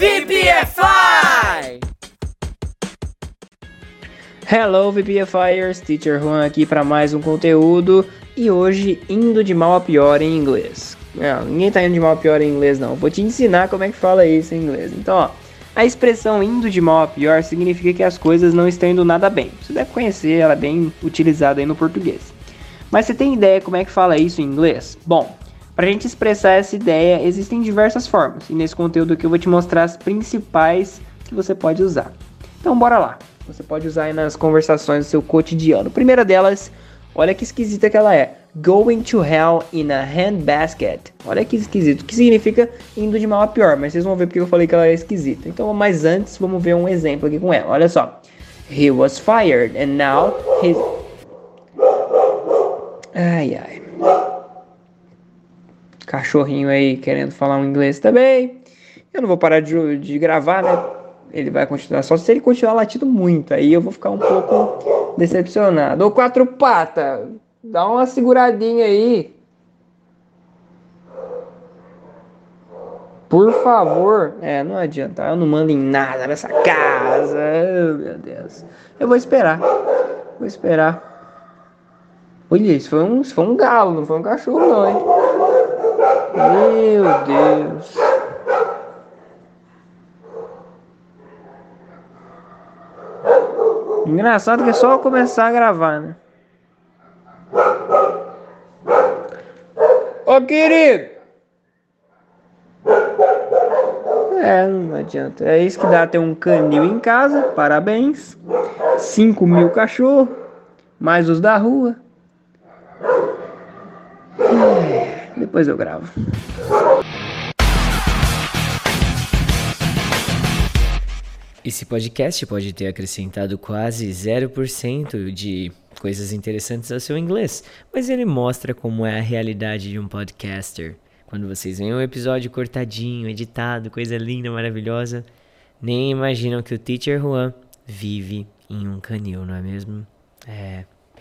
VPFI! Hello VPFIers, Teacher Juan aqui para mais um conteúdo e hoje indo de mal a pior em inglês. Não, ninguém tá indo de mal a pior em inglês não, vou te ensinar como é que fala isso em inglês. Então ó, a expressão indo de mal a pior significa que as coisas não estão indo nada bem. Você deve conhecer, ela é bem utilizada aí no português. Mas você tem ideia como é que fala isso em inglês? Bom, para a gente expressar essa ideia, existem diversas formas, e nesse conteúdo aqui eu vou te mostrar as principais que você pode usar. Então bora lá! Você pode usar nas conversações do seu cotidiano. A primeira delas, olha que esquisita que ela é. Going to hell in a handbasket. Olha que esquisito. Que significa indo de mal a pior, mas vocês vão ver porque eu falei que ela é esquisita. Então, mas antes, vamos ver um exemplo aqui com ela. Olha só. He was fired and now he's... Ai, ai. Cachorrinho aí querendo falar um inglês também. Eu não vou parar de, de gravar, né? Ele vai continuar. Só se ele continuar latindo muito. Aí eu vou ficar um pouco decepcionado. Ô, quatro pata, dá uma seguradinha aí. Por favor. É, não adianta. Eu não mando em nada nessa casa. Meu Deus. Eu vou esperar. Vou esperar. Olha, isso foi um, foi um galo, não foi um cachorro, não, hein? Meu Deus. Engraçado que é só começar a gravar, né? Ô querido! É, não adianta. É isso que dá ter um canil em casa. Parabéns. 5 mil cachorros. Mais os da rua. Depois eu gravo. Esse podcast pode ter acrescentado quase 0% de coisas interessantes ao seu inglês, mas ele mostra como é a realidade de um podcaster. Quando vocês veem um episódio cortadinho, editado, coisa linda, maravilhosa, nem imaginam que o Teacher Juan vive em um canil, não é mesmo? É,